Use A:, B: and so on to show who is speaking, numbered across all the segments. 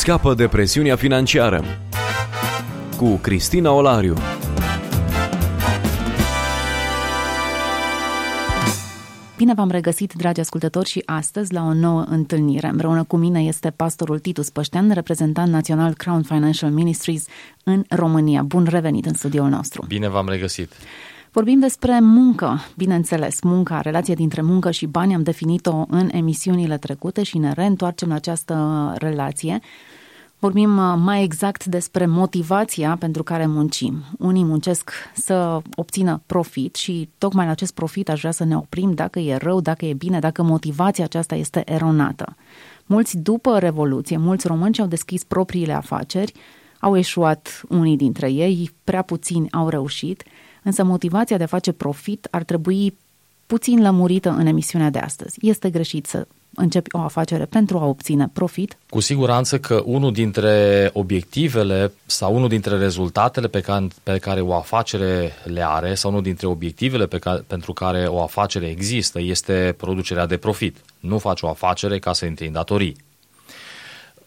A: Scapă de presiunea financiară cu Cristina Olariu.
B: Bine v-am regăsit, dragi ascultători, și astăzi la o nouă întâlnire. Împreună cu mine este pastorul Titus Păștean, reprezentant național Crown Financial Ministries în România. Bun revenit în studioul nostru.
C: Bine v-am regăsit.
B: Vorbim despre muncă, bineînțeles, munca, relația dintre muncă și bani, am definit-o în emisiunile trecute și ne reîntoarcem la această relație. Vorbim uh, mai exact despre motivația pentru care muncim. Unii muncesc să obțină profit și tocmai la acest profit aș vrea să ne oprim dacă e rău, dacă e bine, dacă motivația aceasta este eronată. Mulți după Revoluție, mulți români și-au deschis propriile afaceri, au eșuat unii dintre ei, prea puțini au reușit – însă motivația de a face profit ar trebui puțin lămurită în emisiunea de astăzi. Este greșit să începi o afacere pentru a obține profit?
C: Cu siguranță că unul dintre obiectivele sau unul dintre rezultatele pe care, pe care o afacere le are sau unul dintre obiectivele pe care, pentru care o afacere există este producerea de profit. Nu faci o afacere ca să intri în datorii.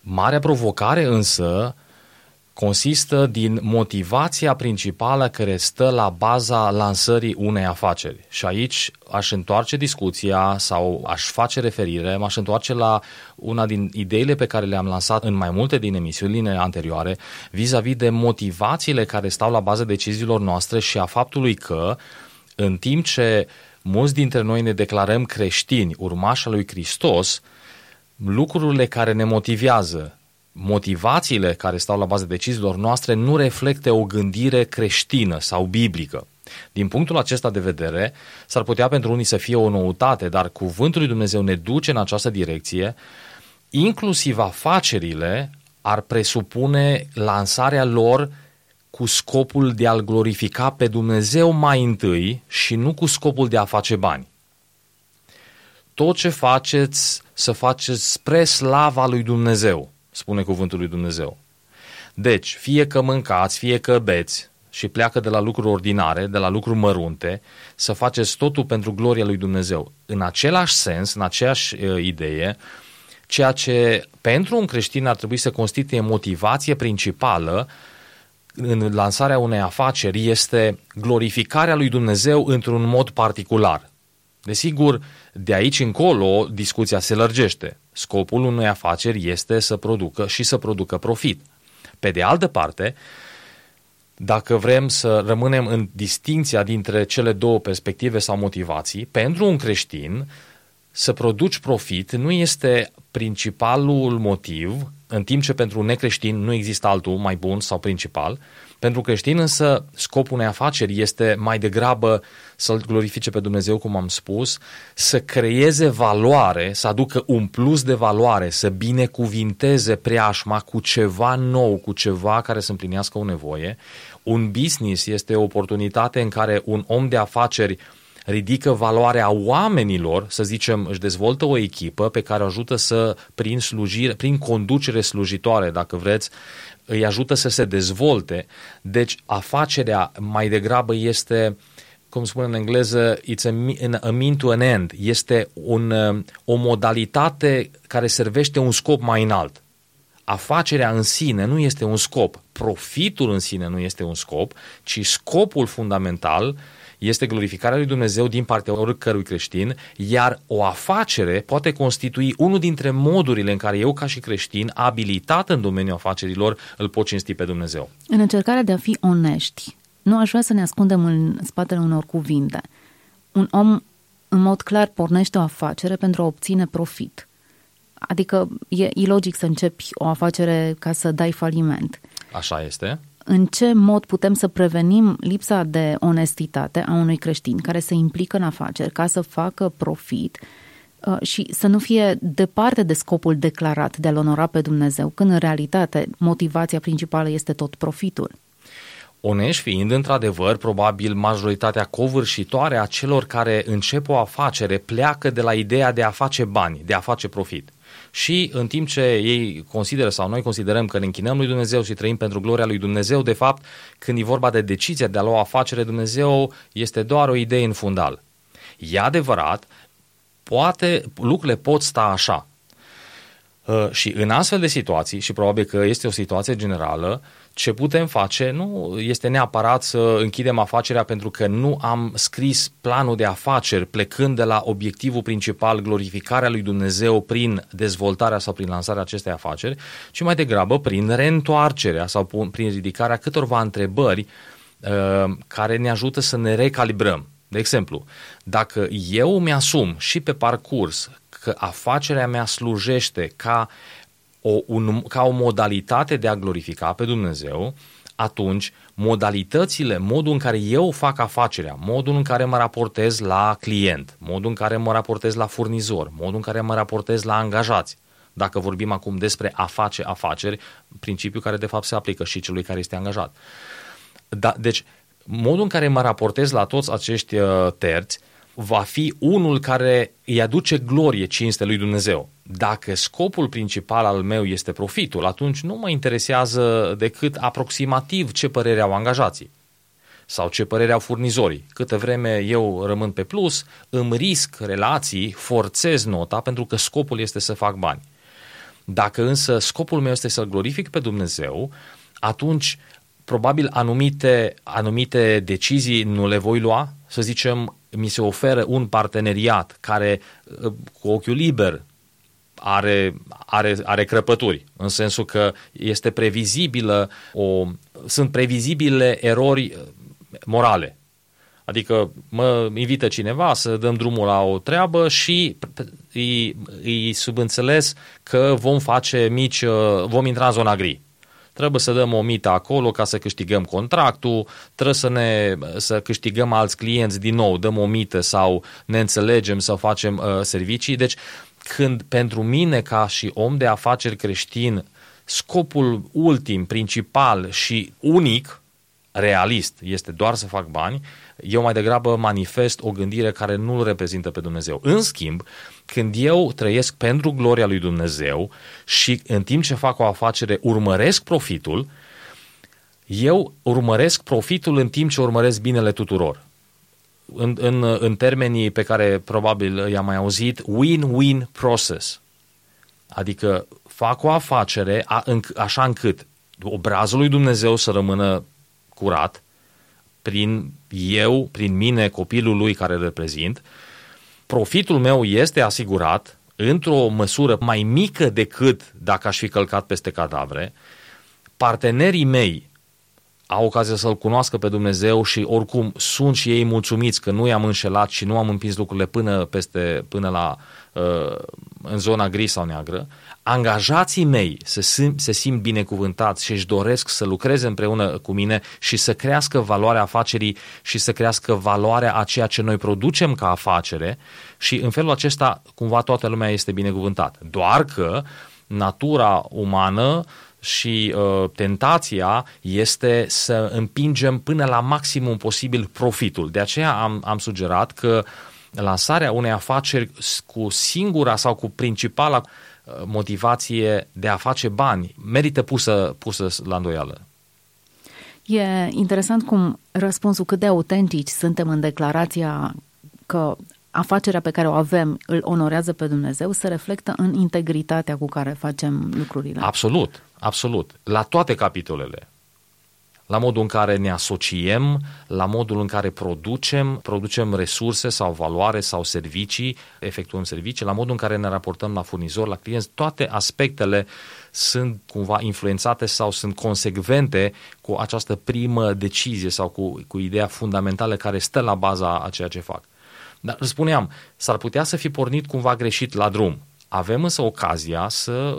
C: Marea provocare însă consistă din motivația principală care stă la baza lansării unei afaceri. Și aici aș întoarce discuția sau aș face referire, m-aș întoarce la una din ideile pe care le-am lansat în mai multe din emisiunile anterioare vis-a-vis de motivațiile care stau la baza deciziilor noastre și a faptului că în timp ce mulți dintre noi ne declarăm creștini, urmașa lui Hristos, lucrurile care ne motivează, motivațiile care stau la baza deciziilor noastre nu reflecte o gândire creștină sau biblică. Din punctul acesta de vedere, s-ar putea pentru unii să fie o noutate, dar cuvântul lui Dumnezeu ne duce în această direcție, inclusiv afacerile ar presupune lansarea lor cu scopul de a-L glorifica pe Dumnezeu mai întâi și nu cu scopul de a face bani. Tot ce faceți, să faceți spre slava lui Dumnezeu spune cuvântul lui Dumnezeu. Deci, fie că mâncați, fie că beți și pleacă de la lucruri ordinare, de la lucruri mărunte, să faceți totul pentru gloria lui Dumnezeu. În același sens, în aceeași uh, idee, ceea ce pentru un creștin ar trebui să constituie motivație principală în lansarea unei afaceri este glorificarea lui Dumnezeu într-un mod particular. Desigur, de aici încolo discuția se lărgește. Scopul unei afaceri este să producă și să producă profit. Pe de altă parte, dacă vrem să rămânem în distinția dintre cele două perspective sau motivații, pentru un creștin, să produci profit nu este principalul motiv, în timp ce pentru un necreștin nu există altul mai bun sau principal, pentru creștin însă scopul unei afaceri este mai degrabă să-L glorifice pe Dumnezeu, cum am spus, să creeze valoare, să aducă un plus de valoare, să binecuvinteze preașma cu ceva nou, cu ceva care să împlinească o nevoie. Un business este o oportunitate în care un om de afaceri ridică valoarea oamenilor, să zicem, își dezvoltă o echipă pe care o ajută să, prin slujire, prin conducere slujitoare, dacă vreți, îi ajută să se dezvolte. Deci afacerea mai degrabă este cum spune în engleză, it's a, a mean to an end. Este un, o modalitate care servește un scop mai înalt. Afacerea în sine nu este un scop, profitul în sine nu este un scop, ci scopul fundamental este glorificarea lui Dumnezeu din partea oricărui creștin, iar o afacere poate constitui unul dintre modurile în care eu ca și creștin, abilitat în domeniul afacerilor, îl pot cinsti pe Dumnezeu.
B: În încercarea de a fi onești, nu aș vrea să ne ascundem în spatele unor cuvinte. Un om, în mod clar, pornește o afacere pentru a obține profit. Adică e ilogic să începi o afacere ca să dai faliment.
C: Așa este
B: în ce mod putem să prevenim lipsa de onestitate a unui creștin care se implică în afaceri ca să facă profit uh, și să nu fie departe de scopul declarat de a-L onora pe Dumnezeu, când în realitate motivația principală este tot profitul.
C: Onești fiind, într-adevăr, probabil majoritatea covârșitoare a celor care încep o afacere pleacă de la ideea de a face bani, de a face profit și în timp ce ei consideră sau noi considerăm că ne închinăm lui Dumnezeu și trăim pentru gloria lui Dumnezeu, de fapt, când e vorba de decizia de a lua o afacere, Dumnezeu este doar o idee în fundal. E adevărat, poate lucrurile pot sta așa. Uh, și în astfel de situații, și probabil că este o situație generală, ce putem face nu este neapărat să închidem afacerea pentru că nu am scris planul de afaceri plecând de la obiectivul principal, glorificarea lui Dumnezeu prin dezvoltarea sau prin lansarea acestei afaceri, ci mai degrabă prin reîntoarcerea sau prin ridicarea câtorva întrebări uh, care ne ajută să ne recalibrăm. De exemplu, dacă eu mi-asum și pe parcurs că afacerea mea slujește ca o, un, ca o modalitate de a glorifica pe Dumnezeu, atunci modalitățile, modul în care eu fac afacerea, modul în care mă raportez la client, modul în care mă raportez la furnizor, modul în care mă raportez la angajați, dacă vorbim acum despre a face afaceri, principiu care de fapt se aplică și celui care este angajat. Da, deci, modul în care mă raportez la toți acești uh, terți va fi unul care îi aduce glorie, cinste lui Dumnezeu. Dacă scopul principal al meu este profitul, atunci nu mă interesează decât aproximativ ce părere au angajații sau ce părere au furnizorii. Câte vreme eu rămân pe plus, îmi risc relații, forțez nota pentru că scopul este să fac bani. Dacă însă scopul meu este să-L glorific pe Dumnezeu, atunci probabil anumite, anumite decizii nu le voi lua, să zicem, mi se oferă un parteneriat care uh, cu ochiul liber are, are, are crăpături, în sensul că este previzibilă o, sunt previzibile erori uh, morale. Adică mă invită cineva să dăm drumul la o treabă și îi, îi subînțeles că vom face mici, uh, vom intra în zona gri trebuie să dăm o mită acolo ca să câștigăm contractul, trebuie să, ne, să câștigăm alți clienți din nou, dăm o mită sau ne înțelegem să facem uh, servicii. Deci, când pentru mine ca și om de afaceri creștin, scopul ultim, principal și unic, realist, este doar să fac bani, eu mai degrabă manifest o gândire care nu îl reprezintă pe Dumnezeu. În schimb, când eu trăiesc pentru gloria lui Dumnezeu și în timp ce fac o afacere urmăresc profitul, eu urmăresc profitul în timp ce urmăresc binele tuturor. În, în, în termenii pe care probabil i-am mai auzit, win-win process. Adică fac o afacere a, în, așa încât obrazul lui Dumnezeu să rămână curat, prin eu, prin mine, copilul lui care îl reprezint, profitul meu este asigurat într-o măsură mai mică decât dacă aș fi călcat peste cadavre, partenerii mei au ocazia să-L cunoască pe Dumnezeu și oricum sunt și ei mulțumiți că nu i-am înșelat și nu am împins lucrurile până, peste, până la uh, în zona gri sau neagră, angajații mei se simt, se simt binecuvântați și își doresc să lucreze împreună cu mine și să crească valoarea afacerii și să crească valoarea a ceea ce noi producem ca afacere și în felul acesta cumva toată lumea este binecuvântată. Doar că natura umană și uh, tentația este să împingem până la maximum posibil profitul. De aceea am, am sugerat că lansarea unei afaceri cu singura sau cu principala uh, motivație de a face bani merită pusă, pusă la îndoială.
B: E interesant cum răspunsul cât de autentici suntem în declarația că afacerea pe care o avem îl onorează pe Dumnezeu se reflectă în integritatea cu care facem lucrurile.
C: Absolut, absolut. La toate capitolele. La modul în care ne asociem, la modul în care producem, producem resurse sau valoare sau servicii, efectuăm servicii, la modul în care ne raportăm la furnizori, la clienți, toate aspectele sunt cumva influențate sau sunt consecvente cu această primă decizie sau cu, cu ideea fundamentală care stă la baza a ceea ce fac. Dar spuneam, s-ar putea să fi pornit cumva greșit la drum. Avem însă ocazia să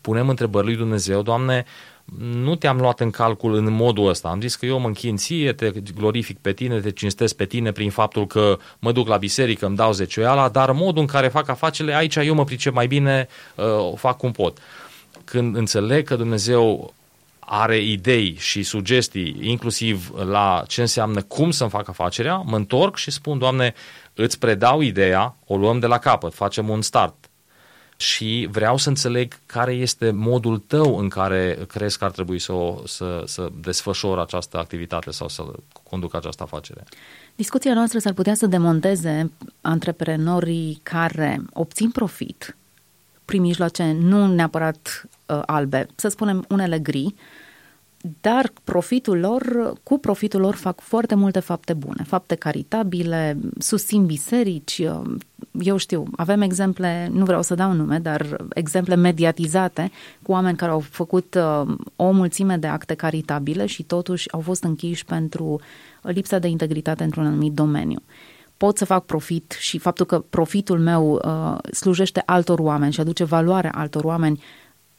C: punem întrebări lui Dumnezeu, Doamne, nu te-am luat în calcul în modul ăsta. Am zis că eu mă închin ție, te glorific pe tine, te cinstesc pe tine prin faptul că mă duc la biserică, îmi dau zecioiala, dar modul în care fac afacerile, aici eu mă pricep mai bine, uh, o fac cum pot. Când înțeleg că Dumnezeu are idei și sugestii, inclusiv la ce înseamnă cum să-mi fac afacerea, mă întorc și spun, Doamne, îți predau ideea, o luăm de la capăt, facem un start. Și vreau să înțeleg care este modul tău în care crezi că ar trebui să, o, să, să desfășor această activitate sau să conduc această afacere.
B: Discuția noastră s-ar putea să demonteze antreprenorii care obțin profit prin mijloace nu neapărat uh, albe, să spunem unele gri, dar profitul lor, cu profitul lor fac foarte multe fapte bune, fapte caritabile, susțin biserici, uh, eu știu, avem exemple, nu vreau să dau nume, dar exemple mediatizate cu oameni care au făcut uh, o mulțime de acte caritabile și totuși au fost închiși pentru lipsa de integritate într-un anumit domeniu. Pot să fac profit și faptul că profitul meu uh, slujește altor oameni și aduce valoare altor oameni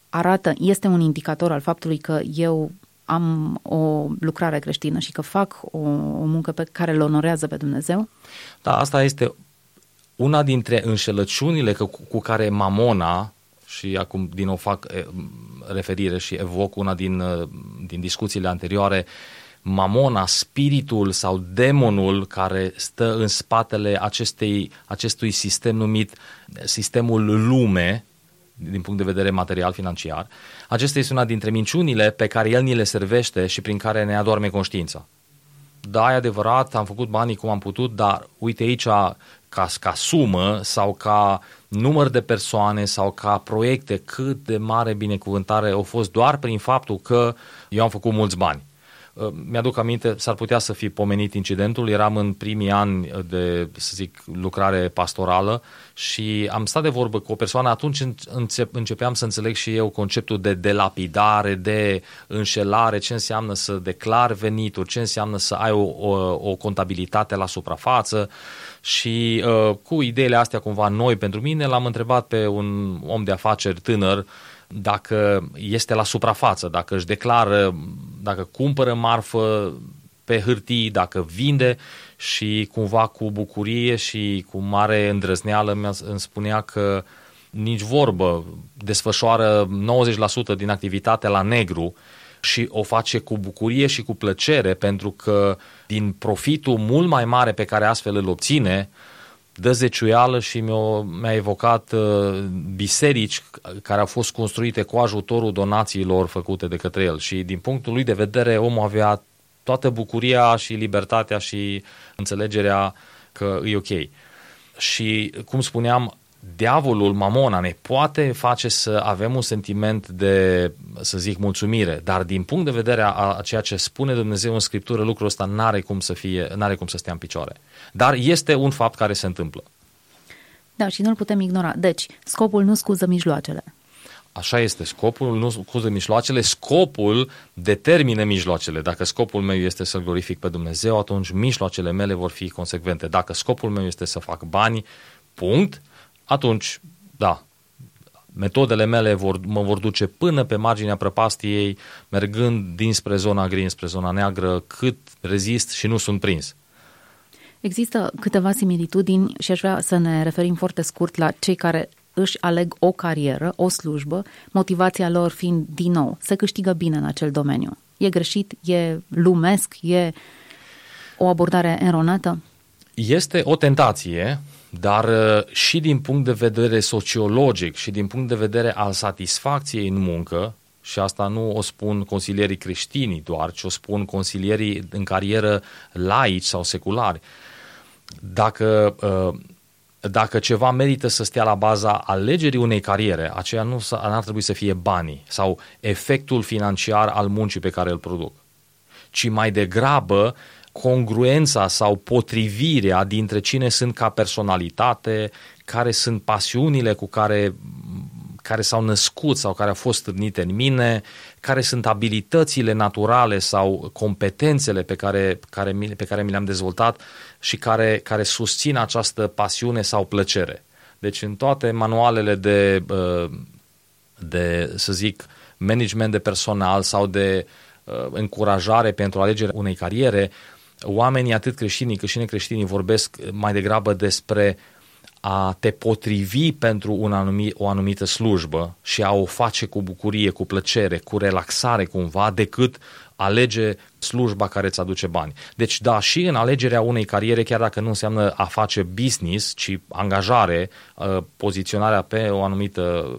B: arată, este un indicator al faptului că eu am o lucrare creștină și că fac o, o muncă pe care îl onorează pe Dumnezeu?
C: Da, asta este una dintre înșelăciunile cu, cu care Mamona, și acum din nou fac referire și evoc una din, din discuțiile anterioare, Mamona, spiritul sau demonul care stă în spatele acestei, acestui sistem numit sistemul lume, din punct de vedere material financiar. Acesta este una dintre minciunile pe care el ni le servește și prin care ne adorme conștiința. Da, e adevărat, am făcut banii cum am putut, dar uite aici, ca, ca sumă sau ca număr de persoane sau ca proiecte, cât de mare binecuvântare au fost doar prin faptul că eu am făcut mulți bani. Uh, mi-aduc aminte, s-ar putea să fi pomenit incidentul, eram în primii ani de, să zic, lucrare pastorală și am stat de vorbă cu o persoană, atunci încep, începeam să înțeleg și eu conceptul de delapidare, de înșelare, ce înseamnă să declar venituri, ce înseamnă să ai o, o, o contabilitate la suprafață. Și uh, cu ideile astea cumva noi pentru mine l-am întrebat pe un om de afaceri tânăr uh, dacă este la suprafață, dacă își declară, dacă cumpără marfă pe hârtii, dacă vinde și cumva cu bucurie și cu mare îndrăzneală îmi spunea că nici vorbă, desfășoară 90% din activitate la negru și o face cu bucurie și cu plăcere pentru că din profitul mult mai mare pe care astfel îl obține, dă zeciuială și mi-a, mi-a evocat uh, biserici care au fost construite cu ajutorul donațiilor făcute de către el și din punctul lui de vedere omul avea toată bucuria și libertatea și înțelegerea că e ok. Și, cum spuneam, diavolul, mamona, ne poate face să avem un sentiment de, să zic, mulțumire, dar din punct de vedere a, a ceea ce spune Dumnezeu în Scriptură, lucrul ăsta n-are cum să fie, n-are cum să stea în picioare. Dar este un fapt care se întâmplă.
B: Da, și nu-l putem ignora. Deci, scopul nu scuză mijloacele.
C: Așa este, scopul nu scuză mijloacele, scopul determină mijloacele. Dacă scopul meu este să glorific pe Dumnezeu, atunci mijloacele mele vor fi consecvente. Dacă scopul meu este să fac bani, punct, atunci, da, metodele mele vor, mă vor duce până pe marginea prăpastiei, mergând dinspre zona gri, spre zona neagră, cât rezist și nu sunt prins.
B: Există câteva similitudini și aș vrea să ne referim foarte scurt la cei care își aleg o carieră, o slujbă, motivația lor fiind din nou să câștigă bine în acel domeniu. E greșit? E lumesc? E o abordare eronată?
C: Este o tentație, dar uh, și din punct de vedere sociologic și din punct de vedere al satisfacției în muncă, și asta nu o spun consilierii creștini doar, ci o spun consilierii în carieră laici sau seculari, dacă, uh, dacă ceva merită să stea la baza alegerii unei cariere, aceea nu ar trebui să fie banii sau efectul financiar al muncii pe care îl produc, ci mai degrabă congruența sau potrivirea dintre cine sunt ca personalitate, care sunt pasiunile cu care care s-au născut sau care au fost stârnite în mine, care sunt abilitățile naturale sau competențele pe care, care, pe care mi le-am dezvoltat și care, care susțin această pasiune sau plăcere. Deci în toate manualele de, de să zic, management de personal sau de încurajare pentru alegerea unei cariere, oamenii atât creștinii cât și necreștinii vorbesc mai degrabă despre a te potrivi pentru un anumit, o anumită slujbă și a o face cu bucurie, cu plăcere, cu relaxare cumva, decât alege slujba care îți aduce bani. Deci da, și în alegerea unei cariere, chiar dacă nu înseamnă a face business, ci angajare, uh, poziționarea pe o anumită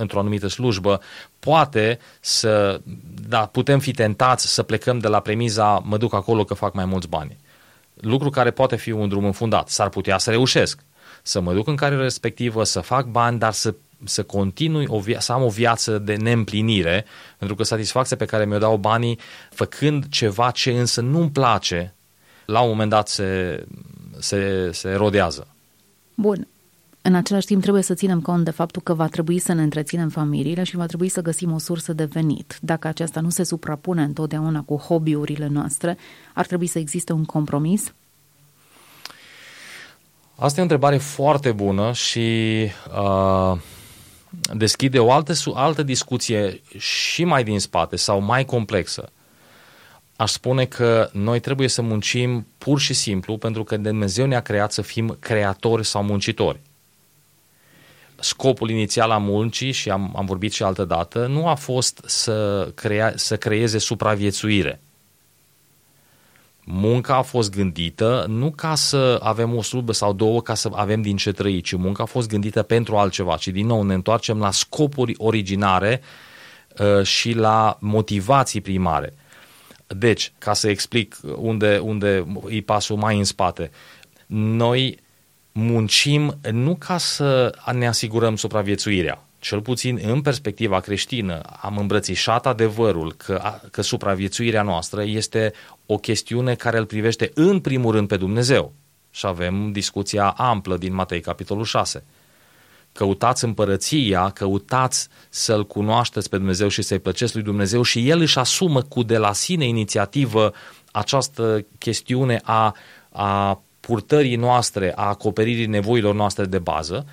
C: într-o anumită slujbă, poate să, da, putem fi tentați să plecăm de la premiza mă duc acolo că fac mai mulți bani. Lucru care poate fi un drum înfundat. S-ar putea să reușesc, să mă duc în care respectivă, să fac bani, dar să să continui o via- să am o viață de neîmplinire, pentru că satisfacția pe care mi-o dau banii făcând ceva ce însă nu-mi place, la un moment dat se, se, se rodează.
B: Bun. În același timp trebuie să ținem cont de faptul că va trebui să ne întreținem familiile și va trebui să găsim o sursă de venit. Dacă aceasta nu se suprapune întotdeauna cu hobby-urile noastre, ar trebui să existe un compromis?
C: Asta e o întrebare foarte bună și uh, deschide o altă, altă discuție și mai din spate sau mai complexă. Aș spune că noi trebuie să muncim pur și simplu pentru că Dumnezeu ne-a creat să fim creatori sau muncitori. Scopul inițial al muncii, și am, am vorbit și altă dată, nu a fost să, crea, să creeze supraviețuire munca a fost gândită nu ca să avem o slujbă sau două ca să avem din ce trăi, ci munca a fost gândită pentru altceva. Și din nou ne întoarcem la scopuri originare uh, și la motivații primare. Deci, ca să explic unde, unde e pasul mai în spate, noi muncim nu ca să ne asigurăm supraviețuirea, cel puțin în perspectiva creștină, am îmbrățișat adevărul că, că supraviețuirea noastră este o chestiune care îl privește în primul rând pe Dumnezeu. Și avem discuția amplă din Matei, capitolul 6. Căutați împărăția, căutați să-L cunoașteți pe Dumnezeu și să-i plăceți lui Dumnezeu și El își asumă cu de la sine inițiativă această chestiune a, a purtării noastre, a acoperirii nevoilor noastre de bază.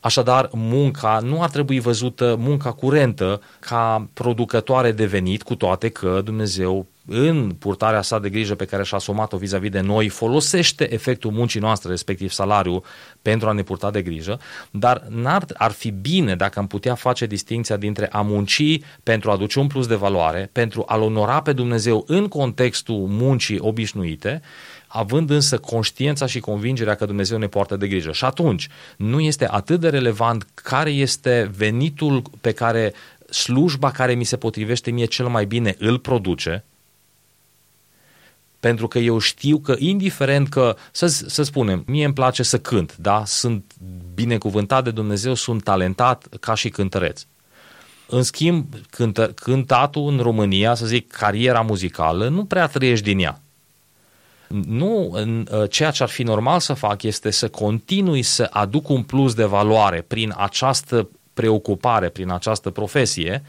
C: Așadar, munca nu ar trebui văzută, munca curentă, ca producătoare de venit, cu toate că Dumnezeu, în purtarea sa de grijă pe care și-a asumat-o vis-a-vis de noi, folosește efectul muncii noastre, respectiv salariul, pentru a ne purta de grijă, dar n-ar, ar fi bine dacă am putea face distinția dintre a munci pentru a aduce un plus de valoare, pentru a-L onora pe Dumnezeu în contextul muncii obișnuite, având însă conștiința și convingerea că Dumnezeu ne poartă de grijă. Și atunci nu este atât de relevant care este venitul pe care slujba care mi se potrivește mie cel mai bine îl produce, pentru că eu știu că indiferent că, să, să spunem, mie îmi place să cânt, da? Sunt binecuvântat de Dumnezeu, sunt talentat ca și cântăreț. În schimb, cântă, cântatul în România, să zic, cariera muzicală, nu prea trăiești din ea. Nu, uh, ceea ce ar fi normal să fac este să continui să aduc un plus de valoare prin această preocupare, prin această profesie,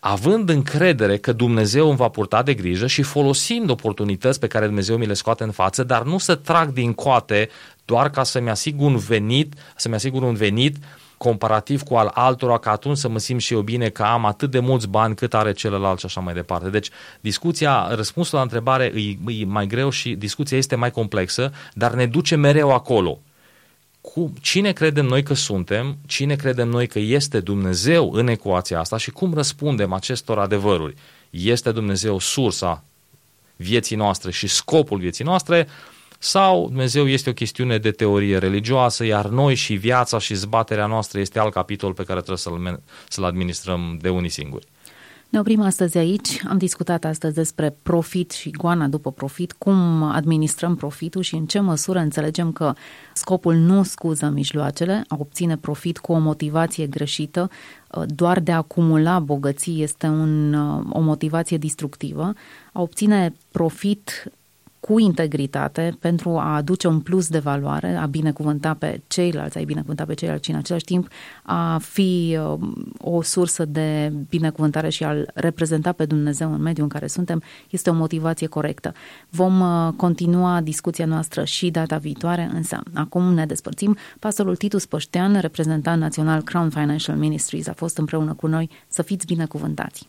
C: având încredere că Dumnezeu îmi va purta de grijă și folosind oportunități pe care Dumnezeu mi le scoate în față, dar nu să trag din coate doar ca să-mi asigur un venit, să-mi asigur un venit comparativ cu al altora, ca atunci să mă simt și eu bine că am atât de mulți bani cât are celălalt și așa mai departe. Deci discuția, răspunsul la întrebare e, e mai greu și discuția este mai complexă, dar ne duce mereu acolo. Cu, cine credem noi că suntem, cine credem noi că este Dumnezeu în ecuația asta și cum răspundem acestor adevăruri. Este Dumnezeu sursa vieții noastre și scopul vieții noastre, sau Dumnezeu este o chestiune de teorie religioasă, iar noi și viața și zbaterea noastră este alt capitol pe care trebuie să-l, să-l administrăm de unii singuri.
B: Ne oprim astăzi aici. Am discutat astăzi despre profit și goana după profit, cum administrăm profitul și în ce măsură înțelegem că scopul nu scuză mijloacele, a obține profit cu o motivație greșită, doar de a acumula bogății este un, o motivație distructivă, a obține profit cu integritate pentru a aduce un plus de valoare, a binecuvânta pe ceilalți, a binecuvânta pe ceilalți și în același timp a fi uh, o sursă de binecuvântare și a-L reprezenta pe Dumnezeu în mediul în care suntem, este o motivație corectă. Vom uh, continua discuția noastră și data viitoare, însă acum ne despărțim. Pastorul Titus Păștean, reprezentant național Crown Financial Ministries, a fost împreună cu noi. Să fiți binecuvântați!